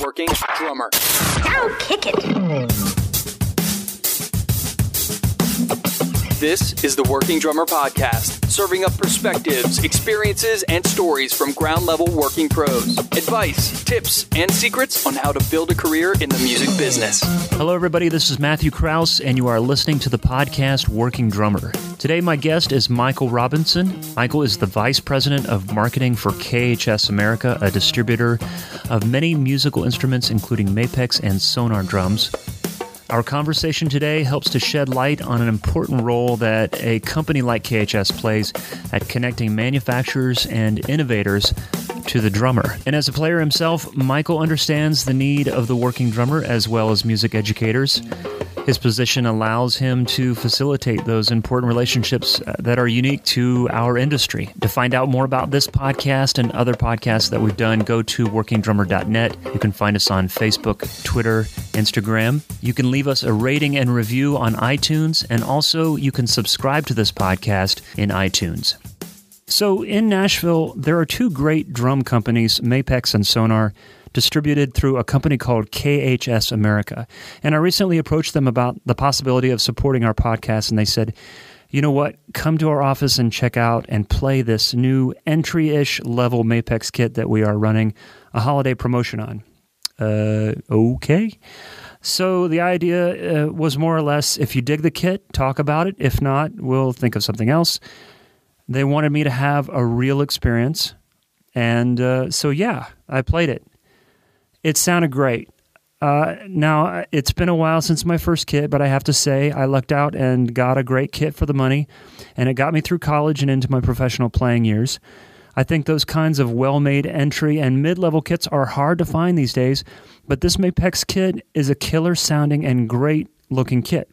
working drummer. Now kick it. This is the Working Drummer Podcast, serving up perspectives, experiences, and stories from ground level working pros. Advice, tips, and secrets on how to build a career in the music business. Hello, everybody. This is Matthew Kraus, and you are listening to the podcast Working Drummer. Today, my guest is Michael Robinson. Michael is the Vice President of Marketing for KHS America, a distributor of many musical instruments, including Mapex and Sonor drums. Our conversation today helps to shed light on an important role that a company like KHS plays at connecting manufacturers and innovators to the drummer. And as a player himself, Michael understands the need of the working drummer as well as music educators. His position allows him to facilitate those important relationships uh, that are unique to our industry. To find out more about this podcast and other podcasts that we've done, go to workingdrummer.net. You can find us on Facebook, Twitter, Instagram. You can leave us a rating and review on iTunes, and also you can subscribe to this podcast in iTunes. So in Nashville, there are two great drum companies, Mapex and Sonor distributed through a company called KHS America. And I recently approached them about the possibility of supporting our podcast, and they said, you know what? Come to our office and check out and play this new entry ish level Mapex kit that we are running a holiday promotion on. Uh, okay. So the idea uh, was more or less if you dig the kit, talk about it. If not, we'll think of something else. They wanted me to have a real experience. And uh, so, yeah, I played it. It sounded great. Uh, now, it's been a while since my first kit, but I have to say, I lucked out and got a great kit for the money, and it got me through college and into my professional playing years. I think those kinds of well made entry and mid level kits are hard to find these days, but this Mapex kit is a killer sounding and great looking kit.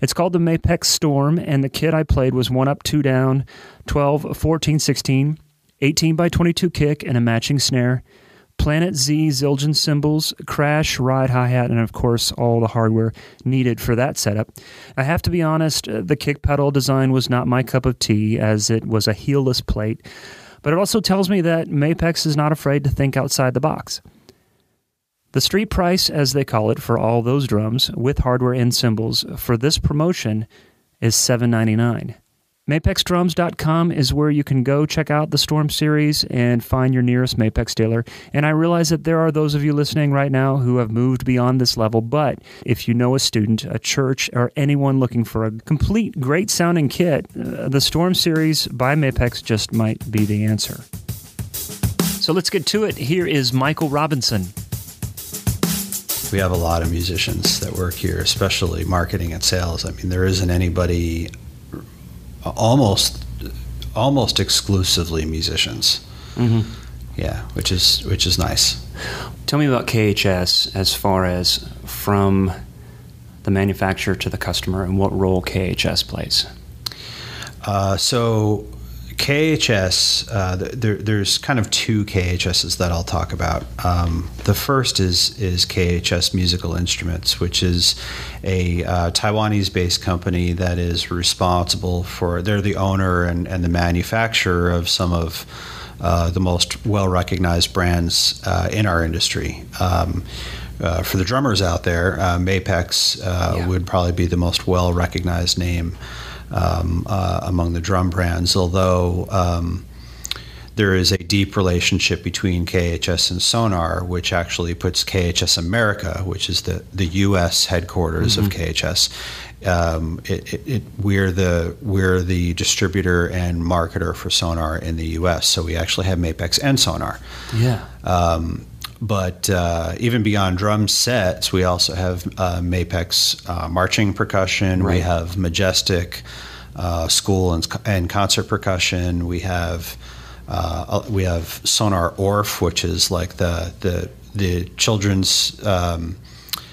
It's called the Mapex Storm, and the kit I played was 1 up, 2 down, 12, 14, 16, 18 by 22 kick, and a matching snare. Planet Z Zildjian cymbals, crash, ride hi hat, and of course all the hardware needed for that setup. I have to be honest, uh, the kick pedal design was not my cup of tea as it was a heelless plate, but it also tells me that Mapex is not afraid to think outside the box. The street price, as they call it, for all those drums with hardware and cymbals for this promotion is $7.99. MapexDrums.com is where you can go check out the Storm series and find your nearest Mapex dealer. And I realize that there are those of you listening right now who have moved beyond this level, but if you know a student, a church, or anyone looking for a complete, great sounding kit, uh, the Storm series by Mapex just might be the answer. So let's get to it. Here is Michael Robinson. We have a lot of musicians that work here, especially marketing and sales. I mean, there isn't anybody almost almost exclusively musicians. Mm-hmm. Yeah, which is which is nice. Tell me about KHS as far as from the manufacturer to the customer and what role KHS plays. Uh, so KHS, uh, there, there's kind of two KHSs that I'll talk about. Um, the first is is KHS Musical Instruments, which is a uh, Taiwanese-based company that is responsible for. They're the owner and, and the manufacturer of some of uh, the most well-recognized brands uh, in our industry. Um, uh, for the drummers out there, uh, Mapex yeah. would probably be the most well-recognized name um, uh, among the drum brands, although um, there is a deep relationship between KHS and Sonor, which actually puts KHS America, which is the, the U.S. headquarters mm-hmm. of KHS. Um, it, it, it, we're the we're the distributor and marketer for Sonor in the U.S. So we actually have Mapex and Sonor. Yeah. Um, but uh, even beyond drum sets, we also have uh, Mapex uh, marching percussion. Right. We have Majestic uh, school and, and, concert percussion. We have uh, we have Sonor Orff, which is like the the the children's um,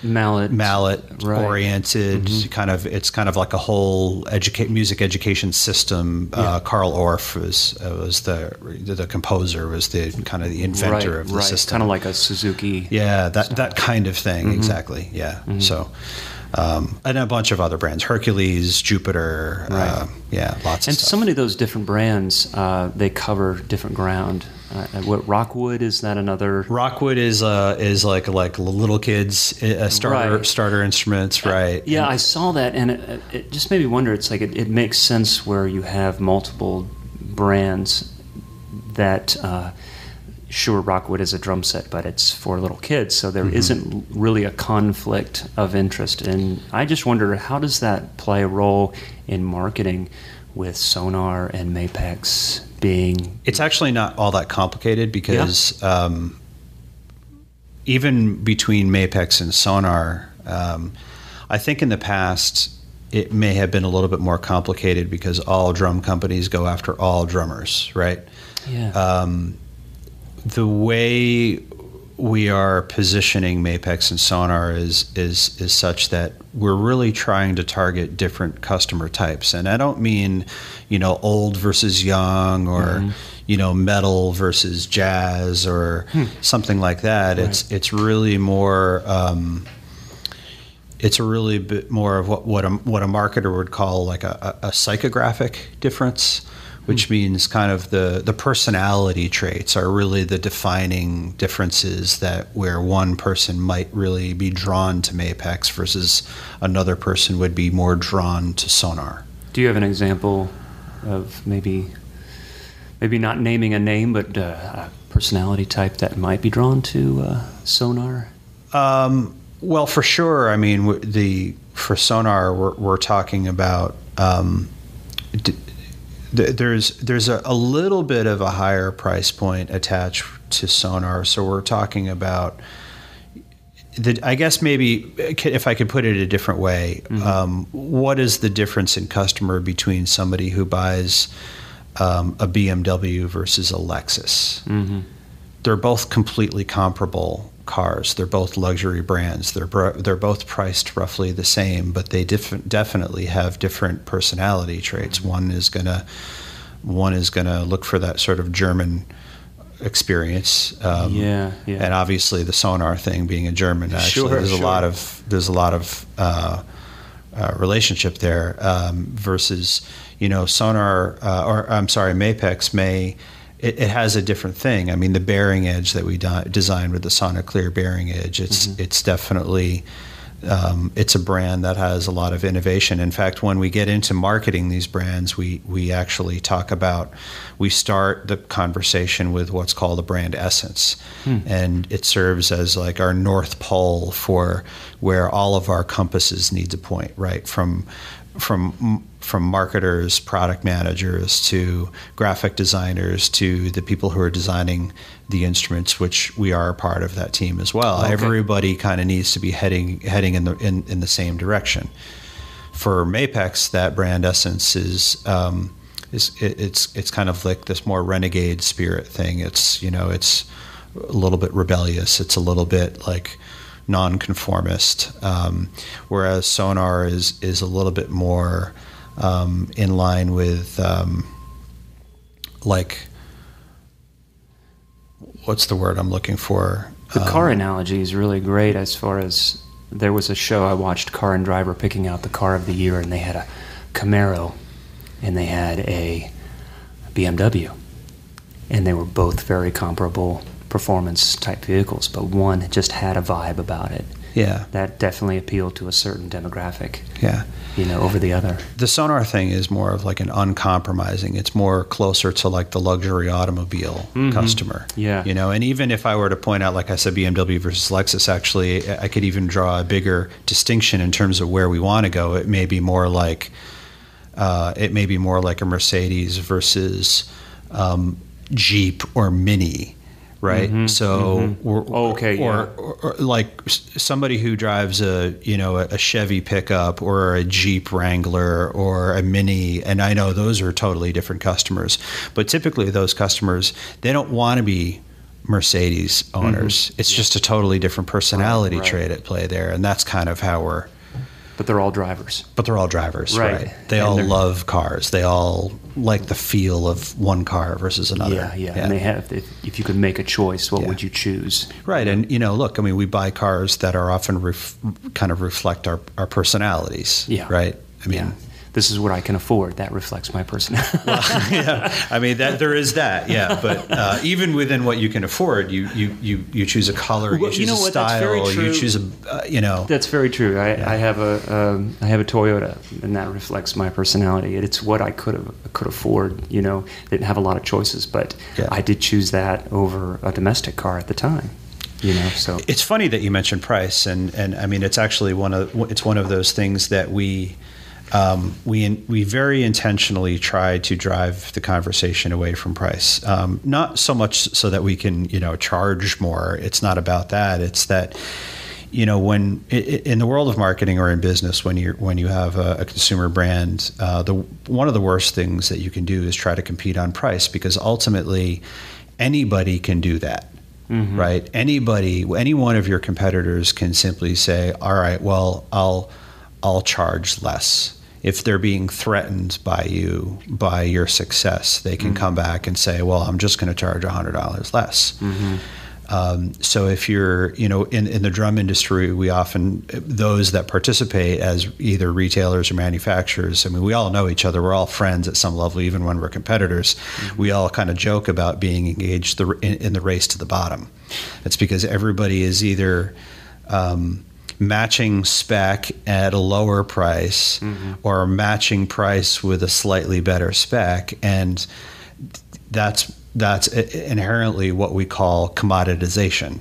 mallet mallet right. oriented mm-hmm. kind of it's kind of like a whole educate music education system uh, yeah. uh, Carl Orff was uh, was the the composer was the kind of the inventor right, of the right. system kind of like a Suzuki yeah that style. that kind of thing mm-hmm. exactly yeah mm-hmm. so um, and a bunch of other brands Hercules Jupiter uh, yeah lots and stuff. so many of those different brands uh, they cover different ground Uh, what Rockwood is that another? Rockwood is uh, is like like little kids uh, starter Right. starter instruments, right? Yeah, I saw that, and it, it just made me wonder. It's like it, it makes sense where you have multiple brands that. Uh, Sure, Rockwood is a drum set, but it's for little kids, so there Mm-hmm. not really a conflict of interest. And I just wonder how does that play a role in marketing with Sonor and Mapex being It's actually not all that complicated because um, even between Mapex and Sonor, um, I think in the past it may have been a little bit more complicated because all drum companies go after all drummers, right? yeah Um, the way we are positioning Mapex and Sonor is is is such that we're really trying to target different customer types, and I don't mean, you know, old versus young or. You know, metal versus jazz, or something like that. It's it's really more um, it's a really bit more of what what a, what a marketer would call like a, a, a psychographic difference, which means kind of the the personality traits are really the defining differences that where one person might really be drawn to Mapex versus another person would be more drawn to Sonor. Do you have an example of maybe, maybe not naming a name, but uh, a personality type that might be drawn to uh, Sonor? Um, well, for sure. I mean, the for Sonor, we're, we're talking about. Um, d- there's there's a, a little bit of a higher price point attached to Sonor, so we're talking about. The, I guess maybe if I could put it a different way, um, what is the difference in customer between somebody who buys um, a BMW versus a Lexus? they're both completely comparable cars. They're both luxury brands. They're br- they're both priced roughly the same, but they definitely have different personality traits. One is gonna one is gonna look for that sort of German experience. Um, Yeah, yeah. And obviously, the Sonor thing being a German, actually, Sure, there's a lot of there's a lot of uh, uh, relationship there um, versus you know Sonor uh, or I'm sorry Mapex may it, it has a different thing. I mean the bearing edge that we di- designed with the Sonic Clear bearing edge it's it's definitely um, it's a brand that has a lot of innovation. In fact, when we get into marketing these brands, we we actually talk about we start the conversation with what's called a brand essence, and it serves as like our north pole for where all of our compasses need to point. Right from from from marketers, product managers to graphic designers to the people who are designing the instruments, which we are a part of that team as well. Okay. Everybody kind of needs to be heading heading in the in, in the same direction. For Mapex, that brand essence is um, is it, it's it's kind of like this more renegade spirit thing. It's you know it's a little bit rebellious. It's a little bit like nonconformist, um, whereas Sonor is is a little bit more um, in line with um, like what's the word I'm looking for? The Um, car analogy is really great as far as there was a show I watched, Car and Driver, picking out the car of the year, and they had a Camaro and they had a BMW. And they were both very comparable performance type vehicles, but one just had a vibe about it. Yeah, That definitely appealed to a certain demographic, yeah. you know, over the other. The Sonor thing is more of like an uncompromising. It's more closer to like the luxury automobile customer. Yeah. You know, and even if I were to point out, like I said, BMW versus Lexus, actually, I could even draw a bigger distinction in terms of where we want to go. It may be more like, uh, it may be more like a Mercedes versus um, Jeep or Mini. Right, so we're, Okay, or, yeah. or, or like somebody who drives a you know a Chevy pickup or a Jeep Wrangler or a Mini, and I know those are totally different customers. But typically, those customers they don't want to be Mercedes owners. It's just a totally different personality Mm-hmm. Right, right. trait at play there, and that's kind of how we're. But they're all drivers. But they're all drivers, Right. right? They And all love cars. They all like the feel of one car versus another. Yeah, yeah. And they have, if, if you could make a choice, what Yeah. would you choose? Right, and you know, look, I mean, we buy cars that are often ref, kind of reflect our, our personalities. Yeah. Right. I mean, yeah. This is what I can afford. That reflects my personality. well, yeah, I mean that there is that, yeah. But uh, even within what you can afford, you you you, you choose a color, well, you choose you know a what, style, you choose a uh, you know. That's very true. I, yeah. I have a um, I have a Toyota, and that reflects my personality. It's what I could have could afford. You know, didn't have a lot of choices, but yeah. I did choose that over a domestic car at the time you know so it's funny that you mentioned price and and i mean it's actually one of it's one of those things that we um, we we very intentionally try to drive the conversation away from price. Um, not so much so that we can you know charge more. It's not about that. It's that you know when in the world of marketing or in business when you when you have a, a consumer brand, uh, the one of the worst things that you can do is try to compete on price because ultimately anybody can do that. Mm-hmm. Right? Anybody, any one of your competitors can simply say, "All right, well, I'll I'll charge less." If they're being threatened by you by your success, they can mm-hmm. come back and say, "Well, I'm just going to charge hundred dollars less." Mm-hmm. Um, so if you're, you know, in, in the drum industry, we often those that participate as either retailers or manufacturers. I mean, we all know each other. We're all friends at some level, even when we're competitors. Mm-hmm. We all kind of joke about being engaged the, in, in, the race to the bottom. It's because everybody is either um, matching spec at a lower price mm-hmm. or matching price with a slightly better spec and that's that's inherently what we call commoditization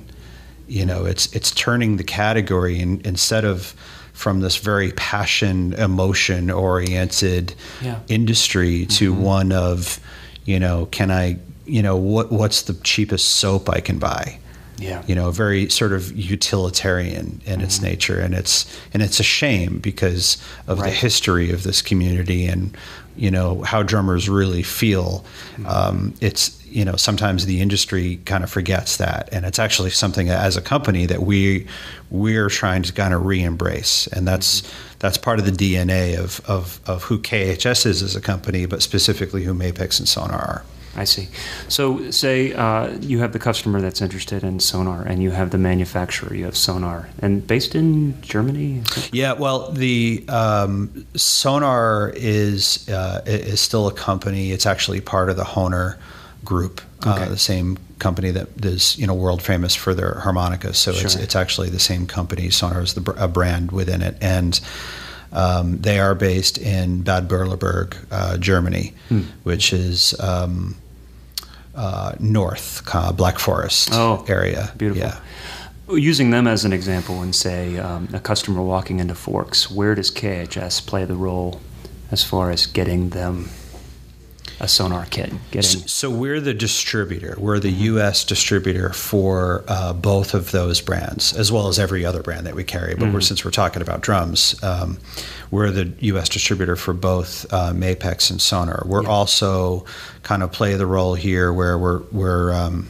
you know it's it's turning the category in, instead of from this very passion emotion oriented yeah. industry to mm-hmm. one of you know can i you know what what's the cheapest soap i can buy yeah. You know, very sort of utilitarian in mm-hmm. its nature, and it's and it's a shame because of right. the history of this community and you know how drummers really feel. Mm-hmm. Um, it's you know sometimes the industry kind of forgets that, and it's actually something as a company that we we're trying to kind of re-embrace, and that's mm-hmm. that's part of the DNA of, of of who KHS is as a company, but specifically who Mapex and Sonor are. I see. So, say uh, you have the customer that's interested in Sonor, and you have the manufacturer. You have Sonor, and based in Germany. Yeah. Well, the um, Sonor is uh, is still a company. It's actually part of the Hohner group, uh, okay. uh, the same company that is you know world famous for their harmonicas. So sure. it's it's actually the same company. Sonor is the a brand within it, and um, they are based in Bad Berleburg, uh, Germany, hmm. which is um, uh, north, uh, Black Forest oh, area. Beautiful. Yeah. Using them as an example and say um, a customer walking into Forks, where does KHS play the role as far as getting them a Sonor kit. Getting so, we're the distributor. We're the U.S. distributor for uh, both of those brands, as well as every other brand that we carry. But mm-hmm. we're, since we're talking about drums, um, we're the U.S. distributor for both uh, Mapex and Sonor. We're yeah. also kind of play the role here where we're we're um,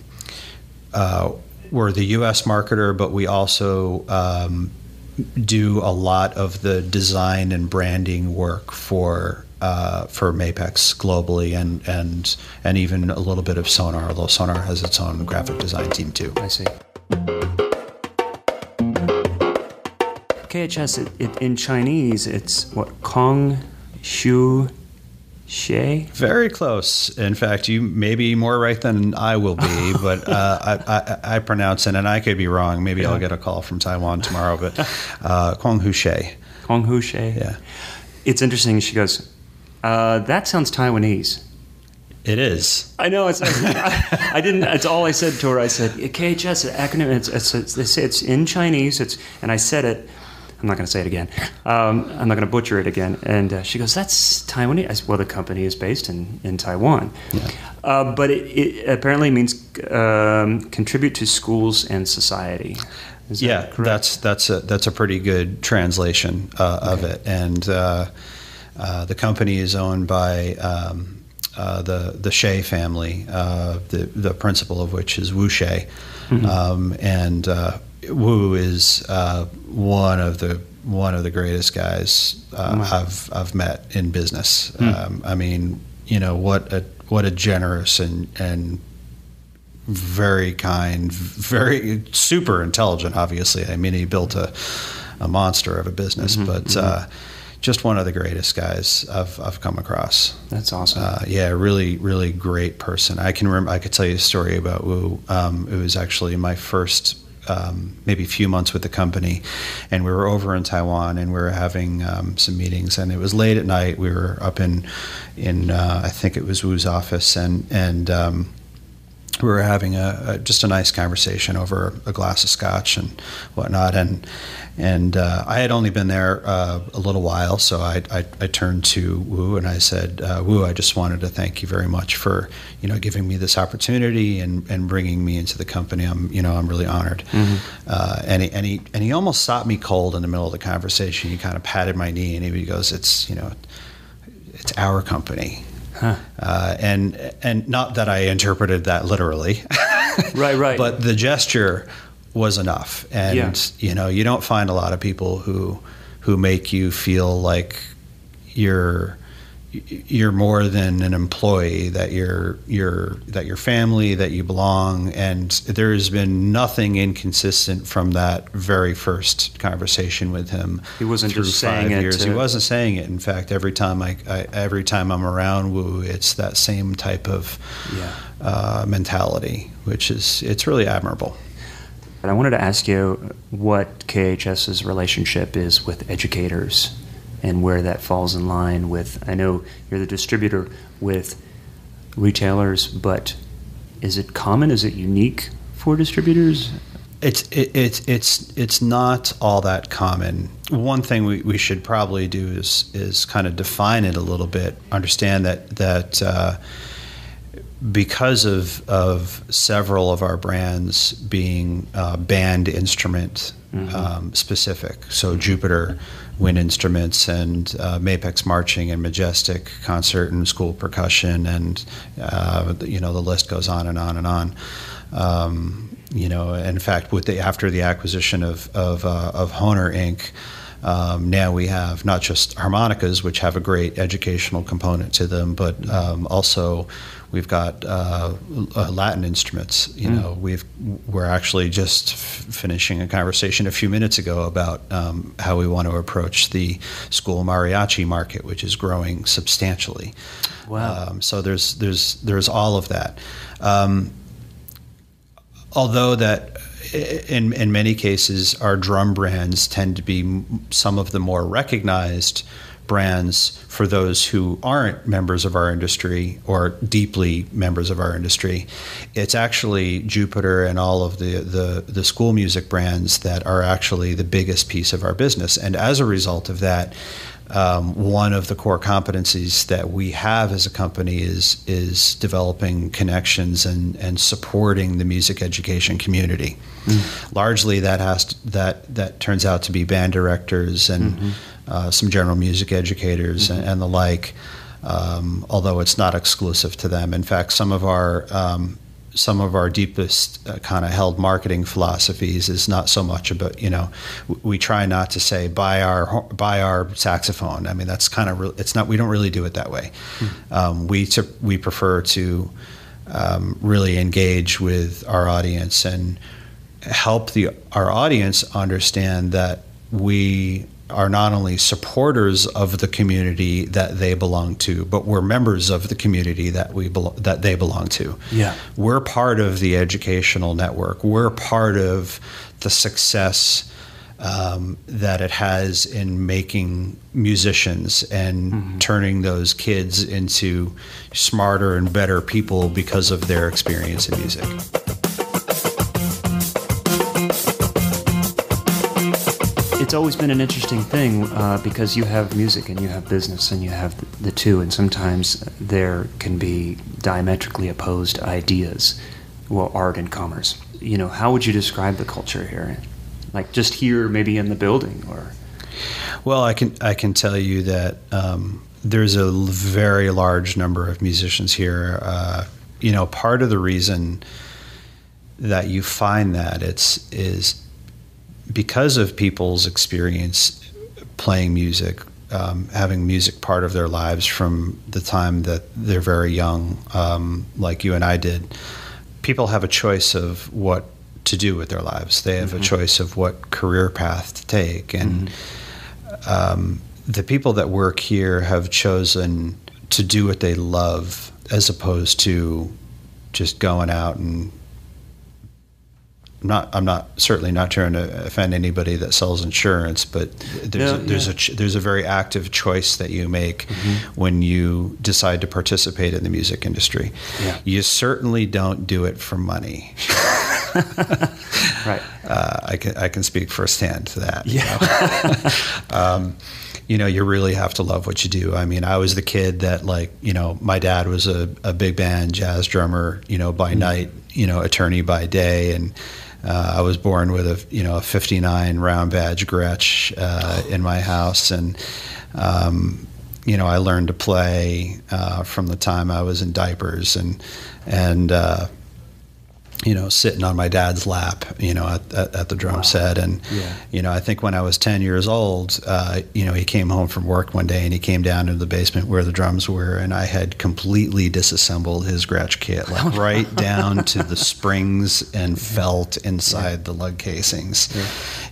uh, we're the U.S. marketer, but we also um, do a lot of the design and branding work for uh, for Mapex globally, and and and even a little bit of Sonor, although Sonor has its own graphic design team too. I see. KHS it, it, in Chinese, it's what Kong Shu She. Very close. In fact, you may be more right than I will be, but uh, I, I, I, pronounce it, and I could be wrong. Maybe yeah. I'll get a call from Taiwan tomorrow. But uh, Kong Hu She. Kong Hu She. Yeah. It's interesting. She goes, uh, that sounds Taiwanese. It is. I know. It's. I, I, didn't. It's all I said to her. I said KHS acronym. It's, it's, it's, they say it's in Chinese. It's and I said it. I'm not going to say it again. Um, I'm not going to butcher it again. And uh, she goes, "That's Taiwanese." I said, well, the company is based in in Taiwan, yeah. uh, but it, it, apparently means um, contribute to schools and society. That yeah, correct? that's that's a that's a pretty good translation uh, okay. of it, and uh, the company is owned by um, uh, the the Shea family, uh, the the principal of which is Wu Shea, mm-hmm. um, and uh, Wu is uh, one of the one of the greatest guys mm-hmm. I've I've met in business. Mm-hmm. Um, I mean, you know what a what a generous and and very kind, very super intelligent. Obviously, I mean, he built a a monster of a business, mm-hmm. but mm-hmm just one of the greatest guys I've, I've come across. That's awesome. Uh, yeah, really, really great person. I can remember. I could tell you a story about Wu. Um, it was actually my first. Um, maybe a few months with the company, and we were over in Taiwan, and we were having um, some meetings, and it was late at night. We were up in, in uh, I think it was Wu's office, and and um, we were having a, a, just a nice conversation over a glass of scotch and whatnot, and and uh, I had only been there uh, a little while, so I, I, I, turned to Wu and I said, uh, Wu, I just wanted to thank you very much for you know giving me this opportunity and, and bringing me into the company. I'm you know I'm really honored. Mm-hmm. Uh, and he, and he and he almost stopped me cold in the middle of the conversation. He kind of patted my knee and he goes, "It's you know, it's our company." Huh. Uh, and and not that I interpreted that literally, right, right. But the gesture was enough, and yeah. you know you don't find a lot of people who who make you feel like you're you're more than an employee that you're you're that your family that you belong and there's been nothing inconsistent from that very first conversation with him he wasn't just saying years. it to... he wasn't saying it in fact every time I, I, every time I'm around Wu it's that same type of yeah. uh, mentality which is it's really admirable but I wanted to ask you what KHS's relationship is with educators and where that falls in line with. I know you're the distributor with retailers, but is it common? Is it unique for distributors? It's it, it's it's it's not all that common. One thing we, we should probably do is is kind of define it a little bit. Understand that that uh, because of of several of our brands being uh, band instrument mm-hmm. um, specific, so Jupiter wind instruments and uh, Mapex marching and Majestic concert and school percussion and uh, you know the list goes on and on and on. Um, you know, in fact, with the after the acquisition of of, uh, of Hohner Inc. Um, now we have not just harmonicas, which have a great educational component to them, but um, also We've got uh, uh, Latin instruments. You mm. know, we've we're actually just f- finishing a conversation a few minutes ago about um, how we want to approach the school mariachi market, which is growing substantially. Wow! Um, so there's there's there's all of that. Um, although that in in many cases our drum brands tend to be some of the more recognized brands for those who aren't members of our industry or deeply members of our industry. It's actually Jupiter and all of the, the, the school music brands that are actually the biggest piece of our business. And as a result of that, um, one of the core competencies that we have as a company is is developing connections and, and supporting the music education community. Mm. Largely, that has to, that that turns out to be band directors and mm-hmm uh, some general music educators mm-hmm. and, and, the like. Um, although it's not exclusive to them. In fact, some of our um, some of our deepest uh, kind of held marketing philosophies is not so much about you know we try not to say buy our buy our saxophone. I mean that's kind of re- it's not we don't really do it that way. Mm-hmm. Um, we to, we prefer to um, really engage with our audience and help the our audience understand that we are not only supporters of the community that they belong to, but we're members of the community that we belo- that they belong to. Yeah, we're part of the educational network. We're part of the success. Um, that it has in making musicians and mm-hmm. turning those kids into smarter and better people because of their experience in music. It's always been an interesting thing uh, because you have music and you have business and you have the, two, and sometimes there can be diametrically opposed ideas. Well, art and commerce. You know, how would you describe the culture here? Like just here, maybe in the building, or? Well, I can I can tell you that um, there's a very large number of musicians here. Uh, you know, part of the reason that you find that it's is because of people's experience playing music, um, having music part of their lives from the time that they're very young, um, like you and I did, people have a choice of what to do with their lives. They have mm-hmm. a choice of what career path to take, and mm-hmm. um, the people that work here have chosen to do what they love as opposed to just going out and I'm not I'm not certainly not trying to offend anybody that sells insurance, but there's Yeah, a, there's yeah. a there's a very active choice that you make when you decide to participate in the music industry. Yeah. You certainly don't do it for money. Right. Uh, I can I can speak firsthand to that. you Yeah. know. um, you know, you really have to love what you do. I mean, I was the kid that like, you know, my dad was a, a big band jazz drummer, you know, by night, you know, attorney by day, and uh, I was born with a you know a '59 round badge Gretsch uh, in my house, and um, you know, I learned to play uh, from the time I was in diapers, and and uh, you know, sitting on my dad's lap, you know, at, at, at the drum set. And, Yeah. you know, I think when I was 10 years old, uh, you know, he came home from work one day and he came down into the basement where the drums were. And I had completely disassembled his Gretsch kit, like right down to the springs and felt inside the lug casings,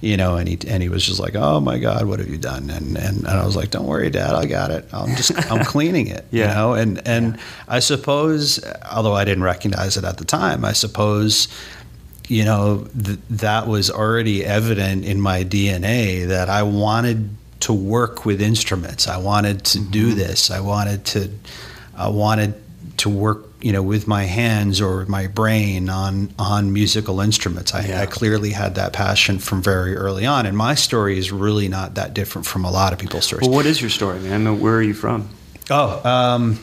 you know, and he, and he was just like, oh my God, what have you done? And, and, and I was like, don't worry, dad, I got it. I'm just, I'm cleaning it, Yeah. you know? And, and I suppose, although I didn't recognize it at the time, I suppose, you know, th- that was already evident in my DNA that I wanted to work with instruments. I wanted to do this. I wanted to, I wanted to work, you know, with my hands or my brain on on musical instruments. I, Yeah. I clearly had that passion from very early on, and my story is really not that different from a lot of people's stories. Well, what is your story, man? Where are you from? Oh, um,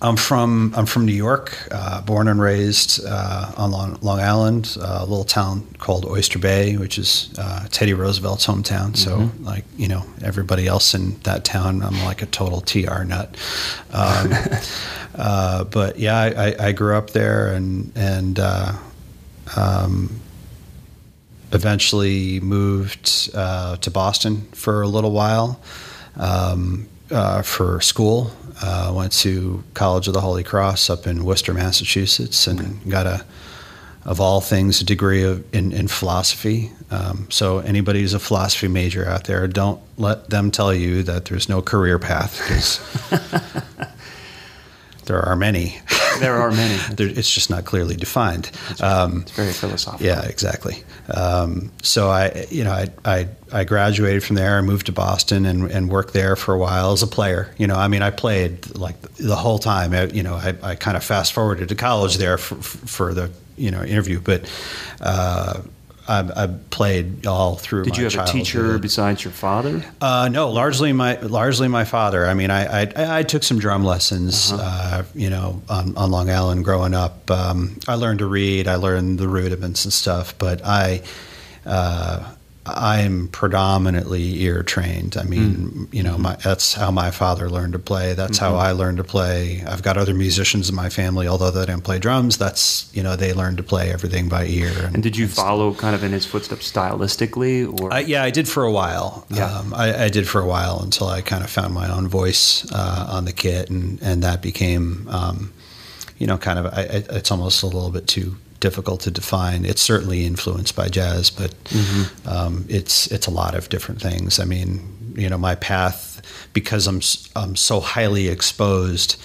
I'm from I'm from New York, uh, born and raised uh, on Long, Long Island, uh, a little town called Oyster Bay, which is uh, Teddy Roosevelt's hometown. So, like you know, everybody else in that town, I'm like a total TR nut. Um, uh, but yeah, I, I, I grew up there, and and uh, um, eventually moved uh, to Boston for a little while um, uh, for school. Uh, went to College of the Holy Cross up in Worcester, Massachusetts, and got a, of all things, a degree of in, in philosophy. Um, so anybody who's a philosophy major out there, don't let them tell you that there's no career path because there are many. There are many. There- it's just not clearly defined. Um, It's very philosophical. yeah, exactly. Um, so I, you know, I, I, I graduated from there. I moved to Boston and, and worked there for a while as a player. You know, I mean, I played like the whole time. I, you know, I, I kind of fast forwarded to college there for, for the you know interview, but uh, I, I played all through. Did you have a teacher besides your father? Uh, no, largely my largely my father. I mean, I I, I took some drum lessons, Uh-huh. uh, you know, on, on Long Island growing up. Um, I learned to read. I learned the rudiments and stuff, but I. Uh, I'm predominantly ear trained. I mean, Mm. you know, my, that's how my father learned to play. That's Mm-hmm. how I learned to play. I've got other musicians in my family, although they don't play drums. That's you know, they learned to play everything by ear. And did you follow kind of in his footsteps stylistically, or I, yeah, I did for a while. Yeah. Um, I, I did for a while until I kind of found my own voice uh, on the kit, and and that became, um, you know, kind of. I, it's almost a little bit too difficult to define. It's certainly influenced by jazz, but um, it's it's a lot of different things. I mean, you know, my path because I'm I'm so highly exposed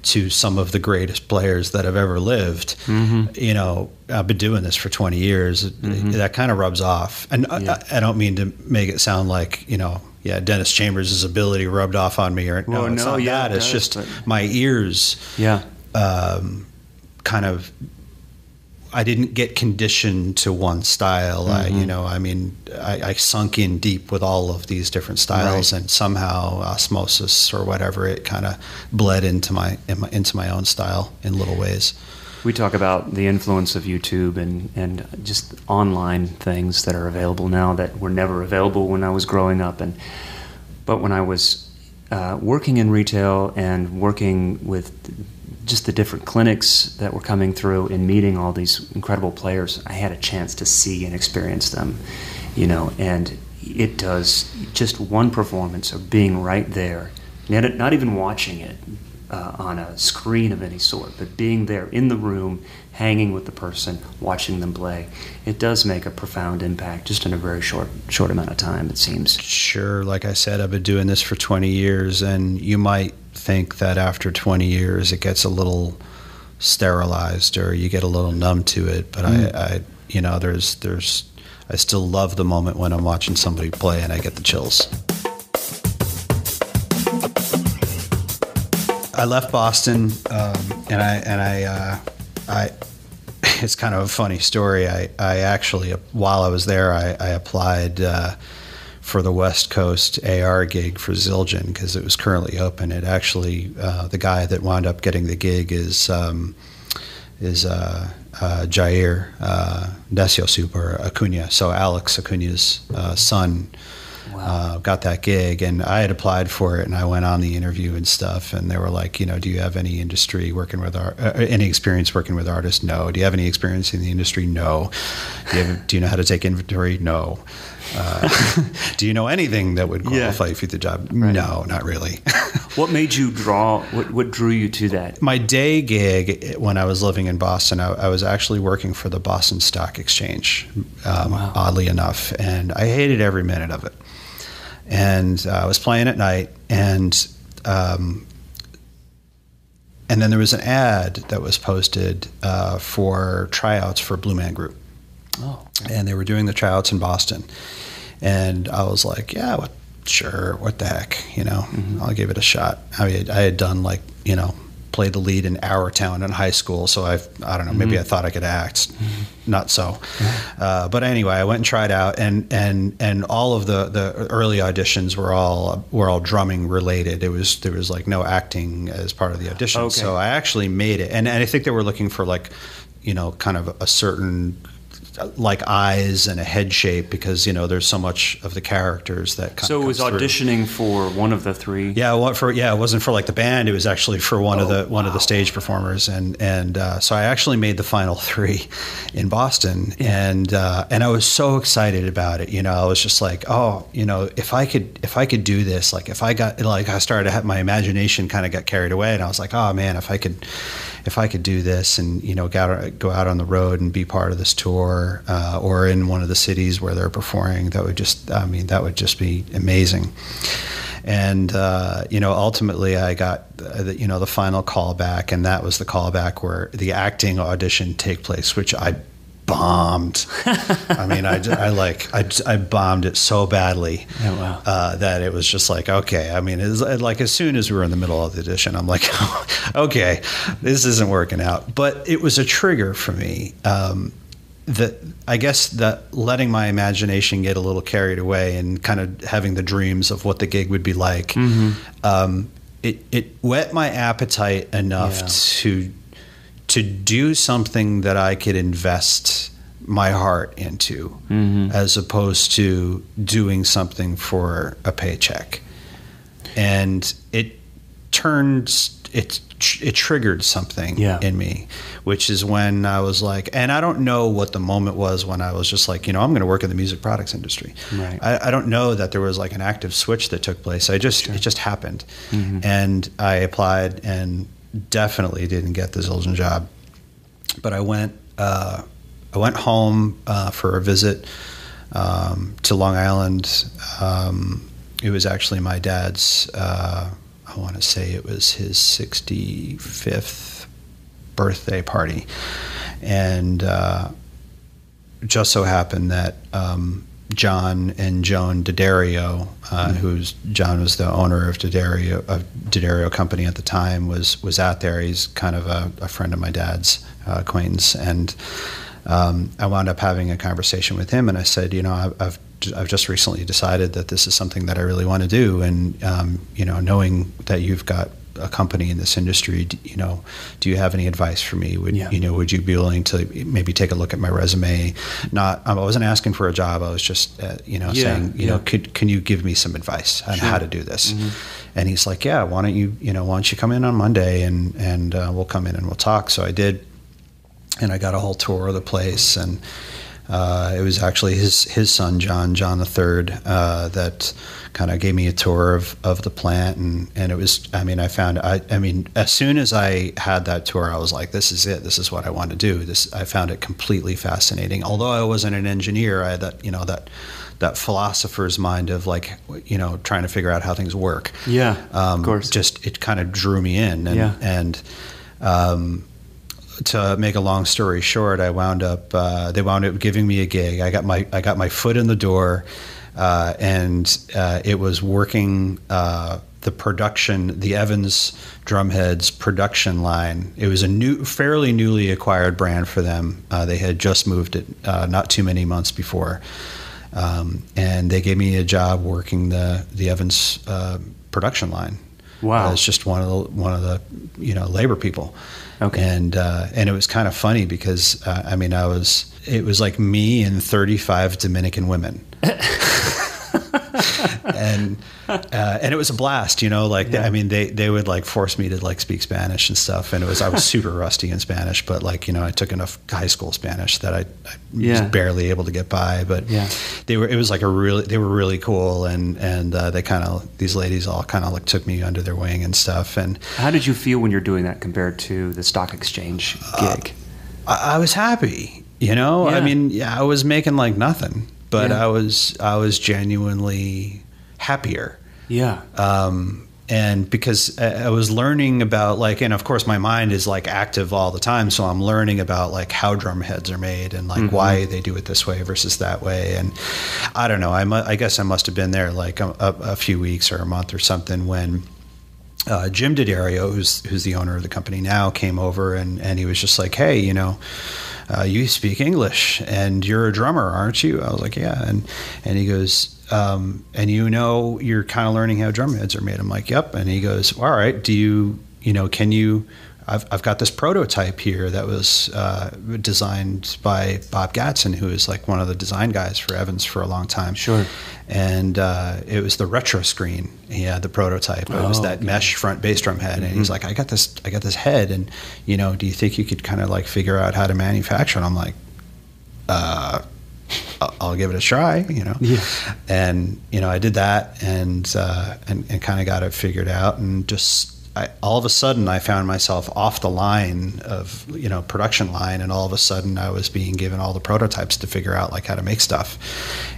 to some of the greatest players that have ever lived. You know, I've been doing this for 20 years. It- That kind of rubs off. And Yeah. I, I don't mean to make it sound like, you know, yeah, Dennis Chambers' ability rubbed off on me or Well, no, it's no, not yeah, that. it It's does, just my ears yeah, um, kind of I didn't get conditioned to one style. I, Mm-hmm. you know, I mean, I, I sunk in deep with all of these different styles, Right. and somehow osmosis or whatever it kind of bled into my, in my into my own style in little ways. we talk about the influence of YouTube and and just online things that are available now that were never available when I was growing up, and but when I was uh, working in retail and working with just the different clinics that were coming through and meeting all these incredible players, I had a chance to see and experience them, you know, and it does just one performance of being right there, not, not even watching it, uh, on a screen of any sort, but being there in the room, hanging with the person, watching them play, it does make a profound impact just in a very short short amount of time. It seems. Sure, like I said, I've been doing this for 20 years, and you might think that after 20 years it gets a little sterilized or you get a little numb to it. But mm. I, I, you know, there's there's I still love the moment when I'm watching somebody play and I get the chills. I left Boston, um, and I and I, uh, I. It's kind of a funny story. I, I actually, while I was there, I, I applied uh, for the West Coast AR gig for Zildjian because it was currently open. It actually, uh, the guy that wound up getting the gig is um, is uh, uh, Jair uh, Decio Super Acuna. So Alex Acuna's uh, son wow. uh, got that gig, and I had applied for it, and I went on the interview and stuff, and they were like, you know, do you have any industry working with art, uh, any experience working with artists? No. Do you have any experience in the industry? No. Do you, have, do you know how to take inventory? No. Uh, do you know anything that would qualify yeah. you for the job? Right. No, not really. what made you draw? What, what drew you to that? My day gig when I was living in Boston, I, I was actually working for the Boston Stock Exchange, um, wow. oddly enough, and I hated every minute of it and uh, I was playing at night, and um, and then there was an ad that was posted uh, for tryouts for Blue Man Group. Oh. And they were doing the tryouts in Boston, and I was like, yeah, what, sure, what the heck, you know, mm-hmm. I'll give it a shot. I mean, I had done like you know played the lead in Our Town in high school, so I I don't know maybe mm-hmm. I thought I could act, mm-hmm. not so. Mm-hmm. Uh, but anyway, I went and tried out, and and and all of the the early auditions were all were all drumming related. It was there was like no acting as part of the audition, okay. so I actually made it, and and I think they were looking for like you know kind of a certain like eyes and a head shape because you know there's so much of the characters that. Kind so it was auditioning for one of the three. Yeah, what for? Yeah, it wasn't for like the band. It was actually for one oh, of the one wow. of the stage performers, and and uh, so I actually made the final three in Boston, yeah. and uh, and I was so excited about it. You know, I was just like, oh, you know, if I could if I could do this, like if I got like I started to have my imagination kind of got carried away, and I was like, oh man, if I could if I could do this and you know go out, go out on the road and be part of this tour uh, or in one of the cities where they're performing, that would just I mean that would just be amazing. And uh, you know, ultimately, I got the, you know the final callback, and that was the callback where the acting audition take place, which I bombed. I mean, I, I like I, I bombed it so badly oh, wow. uh, that it was just like okay. I mean, it's like as soon as we were in the middle of the audition, I'm like, okay, this isn't working out. But it was a trigger for me. Um, that I guess that letting my imagination get a little carried away and kind of having the dreams of what the gig would be like. Mm-hmm. Um, it, it whet my appetite enough yeah. to to do something that I could invest my heart into mm-hmm. as opposed to doing something for a paycheck. And it turned it it triggered something yeah. in me, which is when I was like, and I don't know what the moment was when I was just like, you know, I'm going to work in the music products industry. Right. I, I, don't know that there was like an active switch that took place. I just sure. it just happened, mm-hmm. and I applied and definitely didn't get the Zildjian job. But I went, uh, I went home uh, for a visit um, to Long Island. Um, it was actually my dad's. Uh, I want to say it was his 65th birthday party, and uh, just so happened that um, John and Joan D'Addario, uh, mm-hmm. who's John was the owner of D'Addario, of D'Addario Company at the time, was was out there. He's kind of a, a friend of my dad's uh, acquaintance, and um, I wound up having a conversation with him, and I said, you know, I've, I've I've just recently decided that this is something that I really want to do, and um, you know, knowing that you've got a company in this industry, you know, do you have any advice for me? Would yeah. you know, would you be willing to maybe take a look at my resume? Not, I wasn't asking for a job. I was just, uh, you know, yeah, saying, you yeah. know, could can you give me some advice on sure. how to do this? Mm-hmm. And he's like, yeah, why don't you, you know, why don't you come in on Monday and and uh, we'll come in and we'll talk. So I did, and I got a whole tour of the place and. Uh, it was actually his his son John John the Third uh, that kind of gave me a tour of, of the plant and, and it was I mean I found I, I mean as soon as I had that tour I was like this is it this is what I want to do this I found it completely fascinating although I wasn't an engineer I had that you know that that philosopher's mind of like you know trying to figure out how things work Yeah, um, of course. just it kind of drew me in and Yeah. and um, to make a long story short, I wound up uh, they wound up giving me a gig. I got my I got my foot in the door, uh, and uh, it was working uh, the production, the Evans Drumheads production line. It was a new, fairly newly acquired brand for them. Uh, they had just moved it uh, not too many months before, um, and they gave me a job working the the Evans uh, production line. Wow. Uh, it's just one of the one of the you know labor people. Okay. And uh, and it was kind of funny because uh, I mean I was it was like me and 35 Dominican women. and uh, and it was a blast, you know. Like Yeah. I mean, they they would like force me to like speak Spanish and stuff, and it was I was super rusty in Spanish, but like you know, I took enough high school Spanish that I, I Yeah. was barely able to get by. But Yeah. they were it was like a really they were really cool, and and uh, they kind of these ladies all kind of like took me under their wing and stuff, and How did you feel when you're doing that compared to the stock exchange gig? I, I was happy. You know, I mean, yeah, I was making like nothing, but Yeah. I was I was genuinely happier. yeah. um, and because I was learning about like, and of course my mind is like active all the time, so I'm learning about like how drum heads are made and like why they do it this way versus that way. And I don't know. I, mu- I guess I must have been there like a, a, few weeks or a month or something when. Uh, Jim D'Addario, who's who's the owner of the company now, came over and, and he was just like, "Hey, you know, uh, you speak English and you're a drummer, aren't you?" I was like, "Yeah," and and he goes, um, "And you know, you're kind of learning how drum heads are made." I'm like, "Yep," and he goes, "All right, do you, you know, can you?" I've, I've got this prototype here that was uh, designed by Bob Gatzen, who is like one of the design guys for Evans for a long time. Sure. And uh, it was the retro screen. He had the prototype. It was Oh, that okay. mesh front bass drum head, and he's like, "I got this. I got this head, and you know, do you think you could kind of like figure out how to manufacture?" it? I'm like, uh, I'll- I'll give it a try, you know. Yeah. And you know, I did that, and uh, and, and kind of got it figured out, and just I, all of a sudden, I found myself off the line of you know production line, and all of a sudden, I was being given all the prototypes to figure out like how to make stuff,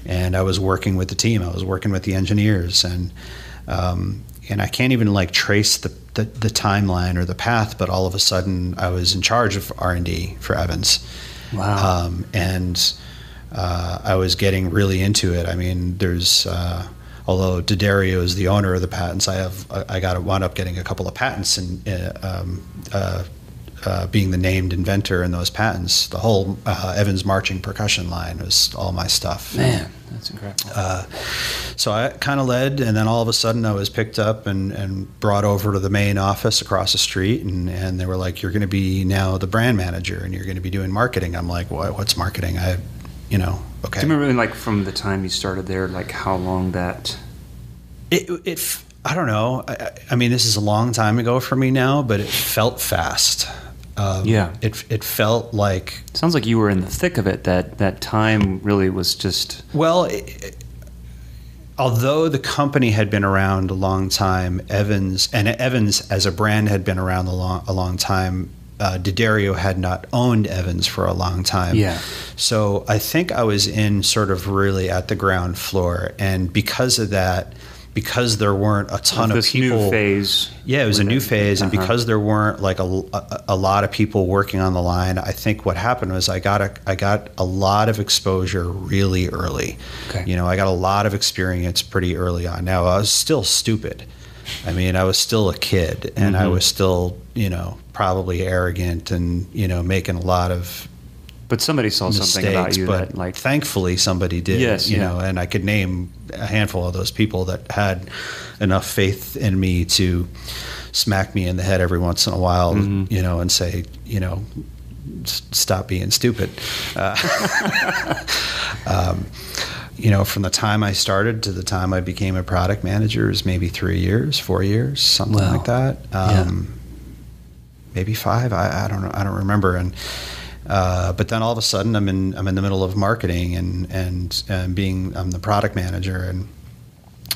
and I was working with the team, I was working with the engineers, and um, and I can't even like trace the, the the timeline or the path, but all of a sudden, I was in charge of R and D for Evans. Wow. Um, and uh, I was getting really into it. I mean, there's uh, although D'Addario is the owner of the patents, I have I got to wound up getting a couple of patents and uh, um, uh, uh, being the named inventor in those patents. The whole uh, Evans marching percussion line was all my stuff. Man, that's incredible. Uh, so I kind of led, and then all of a sudden I was picked up and, and brought over to the main office across the street, and, and they were like, "You're going to be now the brand manager, and you're going to be doing marketing." I'm like, "What? What's marketing?" I, you know, okay. Do you remember, like, from the time you started there, like, how long that? It, it I don't know. I- I, mean, this is a long time ago for me now, but it felt fast. Um, Yeah. It it felt like Sounds like you were in the thick of it. That that time really was just. Well, it- although the company had been around a long time, Evans and Evans as a brand had been around a long a long time. Uh, D'Addario had not owned Evans for a long time. Yeah. So I think I was in sort of really at the ground floor, and because of that, because there weren't a ton of this people. new phase. Yeah, it was a new phase, and Uh-huh. because there weren't like a, a, a lot of people working on the line, I think what happened was I got a I got a lot of exposure really early. Okay. You know, I got a lot of experience pretty early on. Now I was still stupid. I mean, I was still a kid, and I Mhm. was still you know probably arrogant and you know making a lot of But somebody saw something about you but that, like, thankfully somebody did. Yes, you yeah. know, and I could name a handful of those people that had enough faith in me to smack me in the head every once in a while, Mhm. you know, and say, you know, stop being stupid. Uh, um, you know, from the time I started to the time I became a product manager is maybe three years, four years, something Wow. like that. Yeah. Um, Maybe five. I, I don't know. I don't remember. And Uh, but then all of a sudden, I'm in I'm in the middle of marketing and and, and being I'm the product manager, and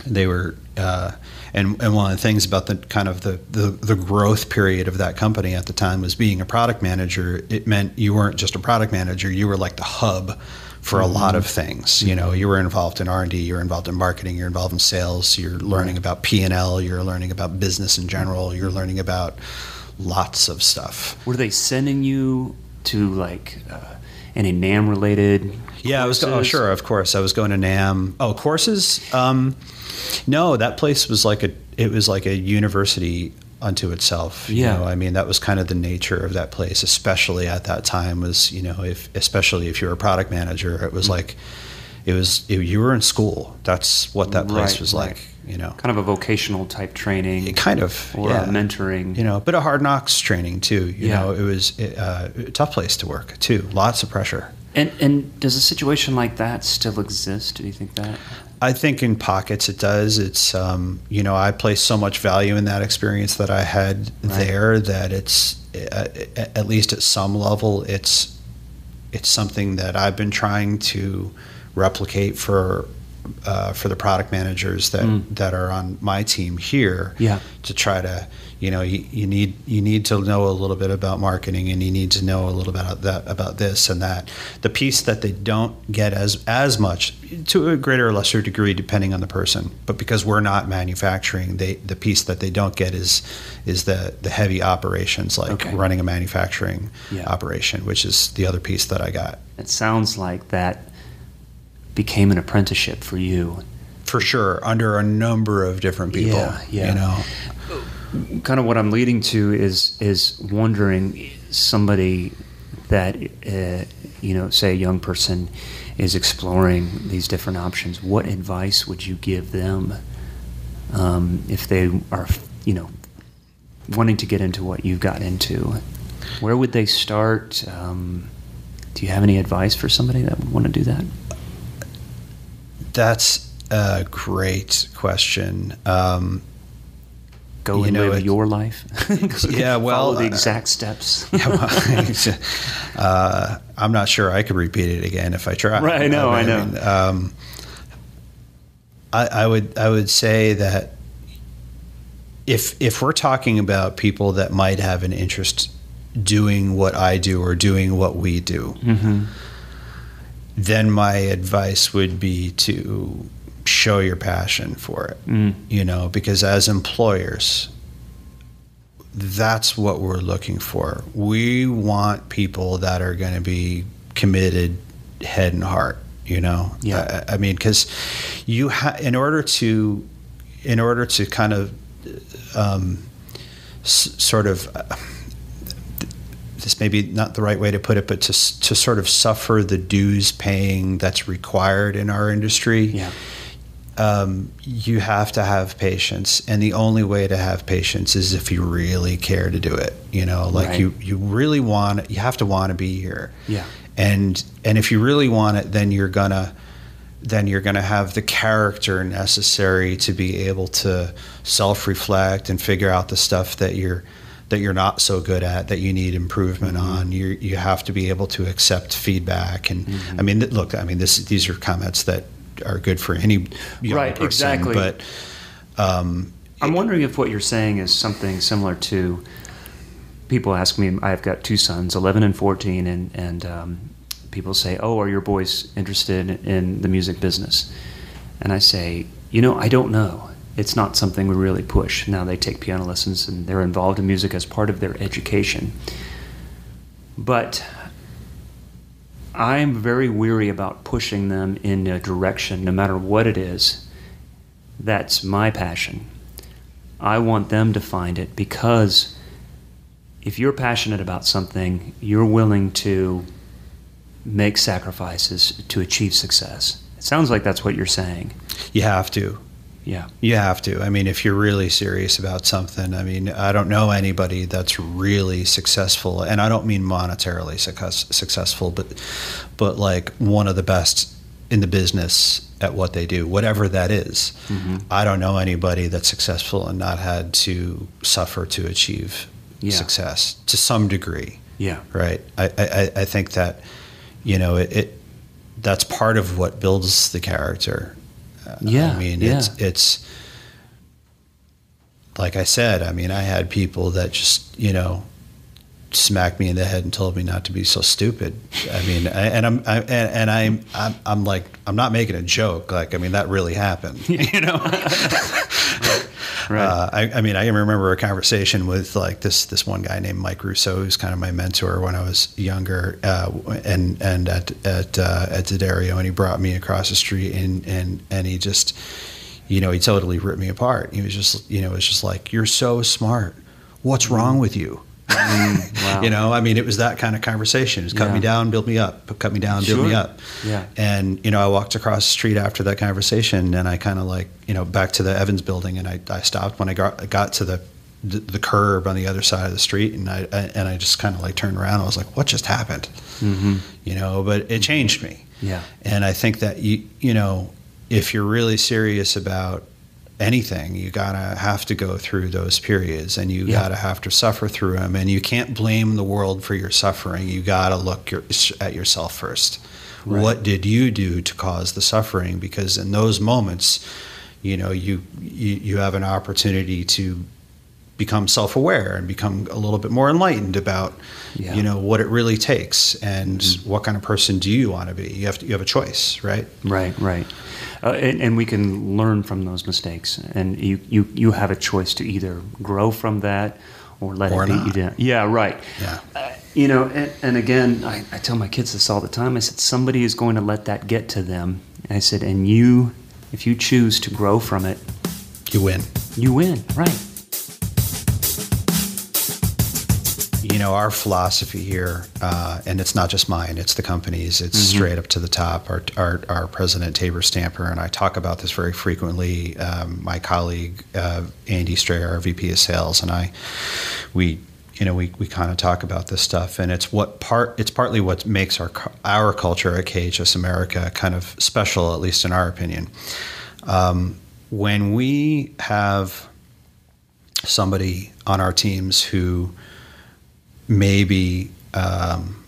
they were. Uh, and, and one of the things about the kind of the, the, the growth period of that company at the time was being a product manager. It meant you weren't just a product manager; you were like the hub for a lot of things. You know, you were involved in R and D, you're involved in marketing, you're involved in sales, you're learning about P and L, you're learning about business in general, you're learning about lots of stuff. Were they sending you to like uh, any NAMM related? Yeah, I was. Oh, sure, of course. I was going to NAMM. Oh, courses. Um, no, that place was like a. It was like a university unto itself. You Yeah. know, I mean, that was kind of the nature of that place, especially at that time. Was you know, if especially if you were a product manager, it was like, it was it, you were in school. That's what that place Right, was right. like. You know, Kind of a vocational type training, It kind of or yeah. a mentoring. You know, but a hard knocks training too. You Yeah. know, it was uh, a tough place to work too. Lots of pressure. And and does a situation like that still exist? Do you think that? I think in pockets it does. It's um, you know I place so much value in that experience that I had Right. there that it's uh, at least at some level it's it's something that I've been trying to replicate for uh, for the product managers that Mm. that are on my team here. Yeah. To try to you know you, you need you need to know a little bit about marketing and you need to know a little bit about that about this and that. The piece that they don't get as as much to a greater or lesser degree depending on the person, but because we're not manufacturing, they the piece that they don't get is is the the heavy operations like Okay. running a manufacturing Yeah. operation, which is the other piece that I got. It sounds like that became an apprenticeship for you. For sure, under a number of different people. Yeah, yeah. You know, kind of what I'm leading to is is wondering somebody that uh, you know, say a young person is exploring these different options. What advice would you give them um, if they are, you know, wanting to get into what you've got into? Where would they start? Um, do you have any advice for somebody that would want to do that? That's a great question. Um, Go You and know, live it- your life. Yeah, well, follow the uh, exact steps. yeah, well, uh, I'm not sure I could repeat it again if I tried. Right, I know, I know. mean, um, I, I would I would say that if if we're talking about people that might have an interest doing what I do or doing what we do, hmm then my advice would be to show your passion for it. Mm. You know, because as employers, that's what we're looking for. We want people that are going to be committed head and heart, you know. Yeah. I, I mean cuz you ha- in order to in order to kind of um, s- sort of uh, this may be not the right way to put it, but to, to sort of suffer the dues paying that's required in our industry, Yeah. um, you have to have patience. And the only way to have patience is if you really care to do it. You know, like Right. you, you really want, it, you have to want to be here. Yeah. And, and if you really want it, then you're gonna, then you're going to have the character necessary to be able to self-reflect and figure out the stuff that you're that you're not so good at that you need improvement Mm-hmm. on you you have to be able to accept feedback and Mm-hmm. I mean look I mean this these are comments that are good for any young Right, person exactly. but um, I'm wondering if what you're saying is something similar to people ask me. I've got two sons, 11 and 14, and and um, people say, "Oh, are your boys interested in the music business?" And I say, "You know, I don't know. It's not something we really push. Now they take piano lessons and they're involved in music as part of their education, but." I'm very weary about pushing them in a direction, no matter what it is. That's my passion. I want them to find it because if you're passionate about something, you're willing to make sacrifices to achieve success. It sounds like that's what you're saying. you have to Yeah. You have to. I mean, if you're really serious about something, I mean, I don't know anybody that's really successful, and I don't mean monetarily success, successful, but but like one of the best in the business at what they do, whatever that is. Mm-hmm. I don't know anybody that's successful and not had to suffer to achieve Yeah. success to some degree. Yeah. Right. I, I, I think that, you know, it, it that's part of what builds the character. Yeah, I mean, yeah. it's it's like I said. I mean, I had people that just you know smacked me in the head and told me not to be so stupid. I mean, I, and I'm I, and, and I'm, I'm I'm like I'm not making a joke. Like I mean, that really happened. You know. Right. Uh, I, I mean, I can remember a conversation with like this this one guy named Mike Rousseau, who's kind of my mentor when I was younger, uh, and and at at uh, at D'Addario, and he brought me across the street, and and and he just, you know, he totally ripped me apart. He was just, you know, it was just like, you're so smart. What's wrong with you? Wow. You know, I mean, it was that kind of conversation. It was cut Yeah. me down, build me up, cut me down, build me up. Yeah. And, you know, I walked across the street after that conversation and I kind of like, you know, back to the Evans building and I, I stopped when I got, got to the, the, the curb on the other side of the street and I, I and I just kind of like turned around. I was like, what just happened? Mm-hmm. You know, but it changed me. Yeah. And I think that you you know, if you're really serious about anything, you gotta have to go through those periods, and you Yeah. gotta have to suffer through them, and you can't blame the world for your suffering. You gotta look your, at yourself first. Right. What did you do to cause the suffering? Because in those moments, you know, you you, you have an opportunity to become self-aware and become a little bit more enlightened about Yeah. Mm-hmm. you know what it really takes and what kind of person do you want to be you have to, you have a choice right Right, right. Uh, and, and we can learn from those mistakes. And you, you, you have a choice to either grow from that or let Or it beat not. you down. Yeah, right. Yeah. Uh, you know, and, and again, I, I tell my kids this all the time. I said, somebody is going to let that get to them. And I said, and you, if you choose to grow from it, you win you win. Right. You know our philosophy here uh, and it's not just mine it's the company's it's straight up to the top. Our, our, our president tabor stamper and i talk about this very frequently. Um, my colleague uh, andy strayer our vp of sales and i we you know we, we kind of talk about this stuff and it's what part it's partly what makes our our culture at khs america kind of special at least in our opinion. Um, when we have somebody on our teams who may be um,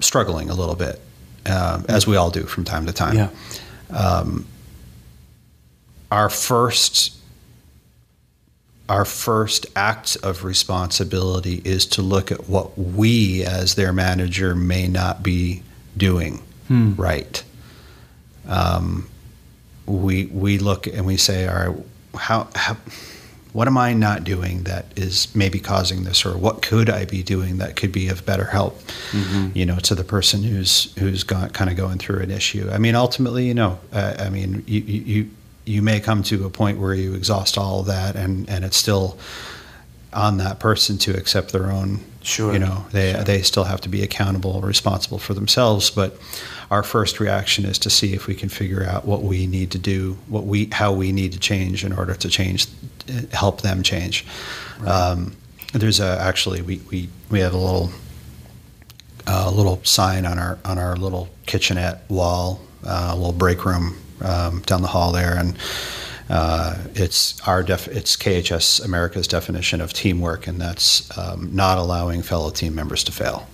struggling a little bit, um, as we all do from time to time. Yeah. Our first, our first act of responsibility is to look at what we, as their manager, may not be doing right. Um, we we look and we say, all right, how, how what am I not doing that is maybe causing this, or what could I be doing that could be of better help, you know, to the person who's who's got, kind of going through an issue. I mean, ultimately, you know, uh, I mean, you, you you you may come to a point where you exhaust all of that, and and it's still on that person to accept their own. Sure. You know, they Sure. they still have to be accountable, responsible for themselves, but. Our first reaction is to see if we can figure out what we need to do, what we, how we need to change in order to change, help them change. Um, there's a, actually we, we, we have a little a little sign on our on our little kitchenette wall, uh, a little break room um, down the hall there, and uh, it's our def- it's KHS America's definition of teamwork, and that's um, not allowing fellow team members to fail.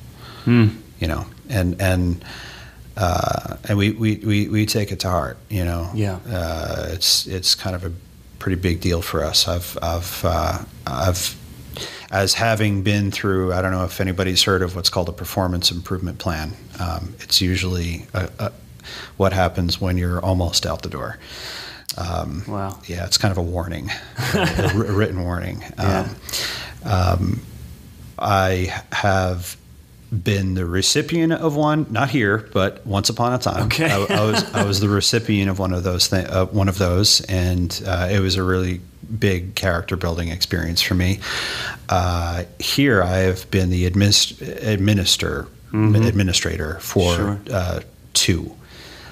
You know, and and uh, and we, we, we, we take it to heart. You know, Yeah. uh, it's it's kind of a pretty big deal for us. I've I've uh, I've as having been through. I don't know if anybody's heard of what's called a performance improvement plan. Um, it's usually a, a, what happens when you're almost out the door. Um, Wow. Yeah, it's kind of a warning, a, wr- written warning. Yeah. Um, um, I have been the recipient of one, not here, but once upon a time. Okay. I, I was I was the recipient of one of those thi- uh, one of those, and uh, it was a really big character building experience for me. Uh, here, I have been the administ- administer administrator for Sure. uh, two,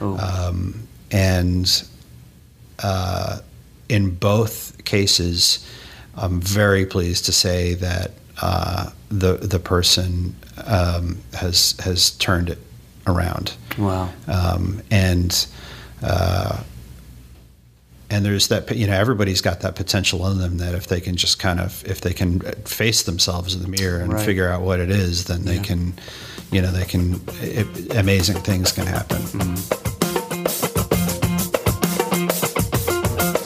Oh. um, and uh, in both cases, I'm very pleased to say that uh, the the person um, has has turned it around, wow. um, and uh, and there's that you know everybody's got that potential in them that if they can just kind of if they can face themselves in the mirror and Right. figure out what it is then they Yeah. can you know they can it, amazing things can happen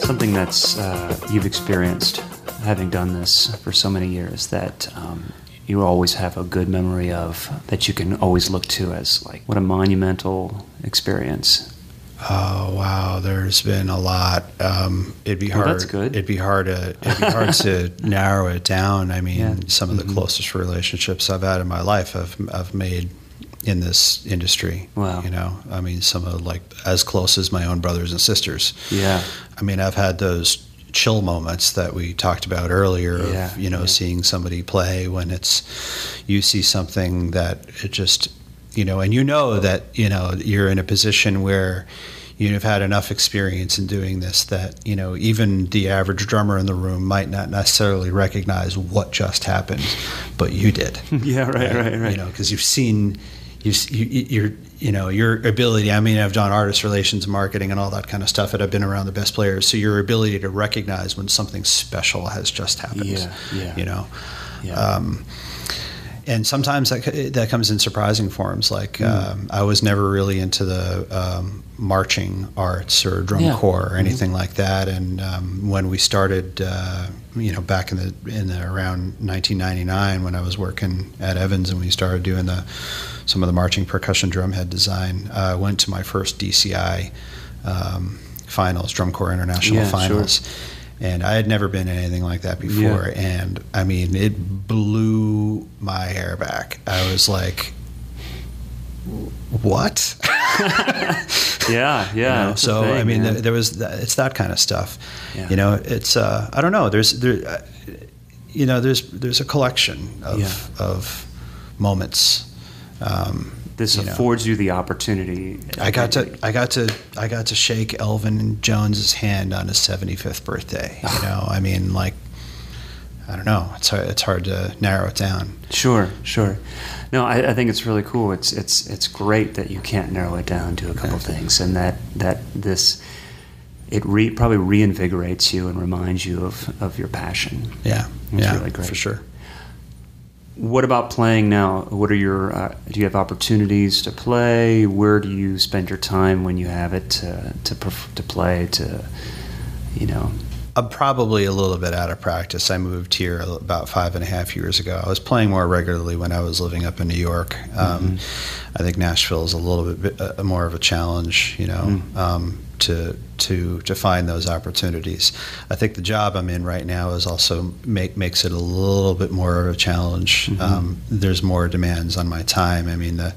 Something that's uh, you've experienced having done this for so many years that um, you always have a good memory of that you can always look to as like what a monumental experience. Oh wow, there's been a lot. Um, it'd be Well, hard. that's good. It'd be hard to it'd be hard to narrow it down. I mean, Yeah. Mm-hmm. some of the closest relationships I've had in my life, I've I've made in this industry. Wow. You know, I mean, some of like as close as my own brothers and sisters. Yeah. I mean, I've had those chill moments that we talked about earlier of you know yeah. seeing somebody play when it's you see something that it just you know and you know that you know you're in a position where you've had enough experience in doing this that you know even the average drummer in the room might not necessarily recognize what just happened but you did Yeah, right, right, right. you know because you've seen you, you're you know your ability i mean i've done artist relations marketing and all that kind of stuff and i've been around the best players so your ability to recognize when something special has just happened Yeah, yeah. you know Yeah. um, and sometimes that, that comes in surprising forms like Hmm. um, i was never really into the um, marching arts or drum Yeah. Mm-hmm. corps or anything like that and um, when we started uh, you know back in the in the around 1999 when i was working at evans and we started doing the some of the marching percussion drumhead design uh, i went to my first dci um, finals drum corps international Yeah, sure. finals and I had never been in anything like that before. And I mean, it blew my hair back. I was like, "What?" yeah, yeah. You know, so I mean, th- there was that, it's that kind of stuff. Yeah. You know, it's uh, I don't know. There's there, uh, you know, there's there's a collection of Yeah. of moments. Um, this you know. affords you the opportunity. I got to I got to I got to shake Elvin Jones's hand on his 75th birthday. You know, I mean, like, I don't know. It's hard, it's hard to narrow it down. Sure, sure. No, I, I think it's really cool. It's it's it's great that you can't narrow it down to a couple things, and that that this it re, probably reinvigorates you and reminds you of, of your passion. Yeah, It's yeah, really great. for sure. What about playing now? What are your uh, do you have opportunities to play? Where do you spend your time when you have it to to, to play? To you know, I'm probably a little bit out of practice. I moved here about five and a half years ago. I was playing more regularly when I was living up in New York. Um, I think Nashville is a little bit uh, more of a challenge, you know, um, to to to find those opportunities. I think the job I'm in right now is also make makes it a little bit more of a challenge. Um, there's more demands on my time. I mean the.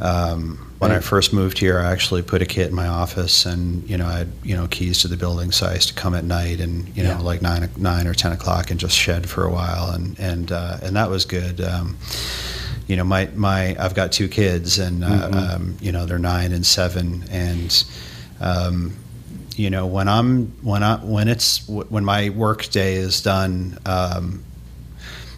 Um, when I first moved here, I actually put a kit in my office, and you know, I had you know keys to the building, so I used to come at night and you know Yeah. like nine nine or ten o'clock and just shed for a while, and and uh, and that was good. Um, you know, my my I've got two kids, and uh, Mhm. um, you know they're nine and seven, and um, you know when I'm when I when it's when my work day is done. Um,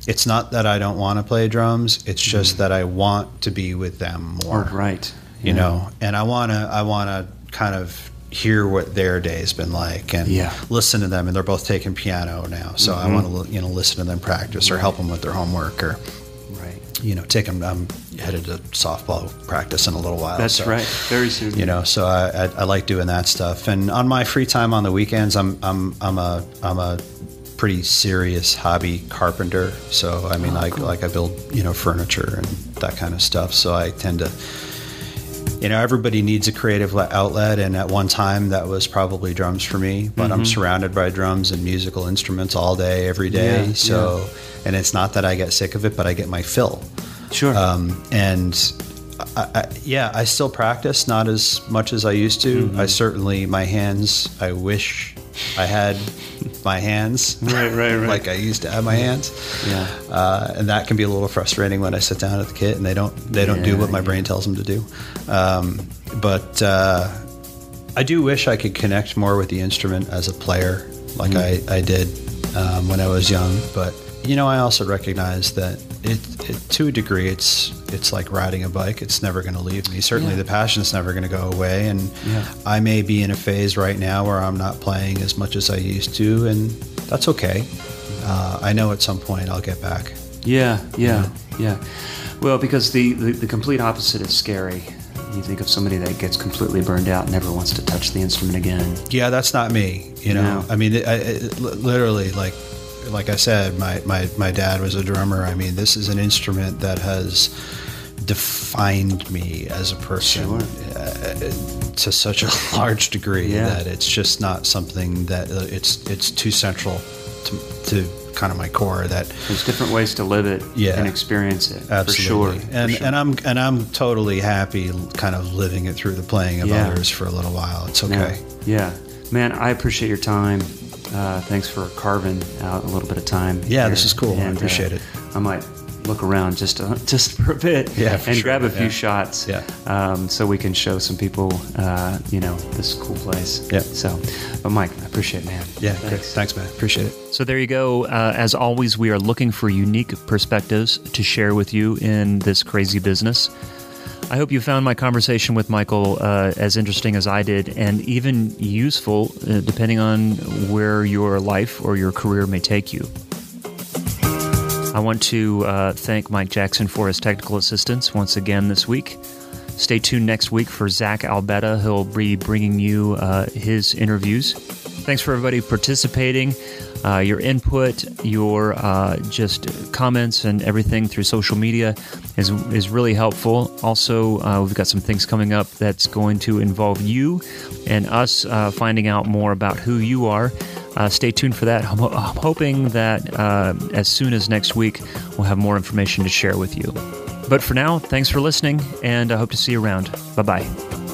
it's not that I don't want to play drums. It's just that I want to be with them more or right, you know and i want to i want to kind of hear what their day's been like and Yeah. listen to them and they're both taking piano now so i Mhm. want to you know listen to them practice or help them with their homework or right. you know take them i'm headed to softball practice in a little while That's so, right. Very soon. you know so I, I, I like doing that stuff and on my free time on the weekends i'm i'm i'm a i'm a pretty serious hobby carpenter so i mean Oh, like cool. like i build you know furniture and that kind of stuff so i tend to you know everybody needs a creative outlet and at one time that was probably drums for me but Mm-hmm. i'm surrounded by drums and musical instruments all day every day Yeah, so and it's not that i get sick of it but i get my fill Sure. um, and I, I, yeah, I still practice, not as much as I used to. Mm-hmm. I certainly my hands. I wish I had my hands, Right, right, right. like I used to have my hands. Yeah. uh, and that can be a little frustrating when I sit down at the kit and they don't they don't do what my yeah. brain tells them to do. Um, but uh, I do wish I could connect more with the instrument as a player, like Mm-hmm. I, I did um, when I was young. But you know, I also recognize that it, it to a degree, it's it's like riding a bike. It's never going to leave me. Certainly, Yeah. the passion's never going to go away. And Yeah. I may be in a phase right now where I'm not playing as much as I used to, and that's okay. Uh, I know at some point I'll get back. Yeah, yeah, yeah. Well, because the, the, the complete opposite is scary. You think of somebody that gets completely burned out and never wants to touch the instrument again. Yeah, that's not me. You know, No. I mean, it, I, literally, like, like I said, my, my, my dad was a drummer. I mean, this is an instrument that has defined me as a person Sure. uh, to such a large degree Yeah. that it's just not something that uh, it's it's too central to, to kind of my core that There's different ways to live it Yeah. and experience it. absolutely For sure. and for sure. and I'm and I'm totally happy kind of living it through the playing of Yeah. others for a little while. It's Yeah. okay. Yeah. Man, I appreciate your time. Uh, thanks for carving out a little bit of time. Yeah, this is cool. I And, uh, appreciate it. I might look around just a, just for a bit Yeah, for and sure. grab a few Yeah. shots Yeah. um, so we can show some people, uh, you know, this cool place. Yeah. So, but Mike, I appreciate it, man. Yeah. Thanks. Thanks, man. Appreciate it. So there you go. Uh, as always, we are looking for unique perspectives to share with you in this crazy business. I hope you found my conversation with Michael uh, as interesting as I did, and even useful, uh, depending on where your life or your career may take you. I want to uh, thank Mike Jackson for his technical assistance once again this week. Stay tuned next week for Zach Albetta. He'll be bringing you uh, his interviews. Thanks for everybody participating. Uh, your input, your uh, just comments, and everything through social media is is really helpful. Also, uh, we've got some things coming up that's going to involve you and us uh, finding out more about who you are. Uh, stay tuned for that. I'm, I'm hoping that uh, as soon as next week, we'll have more information to share with you. But for now, thanks for listening, and I hope to see you around. Bye bye.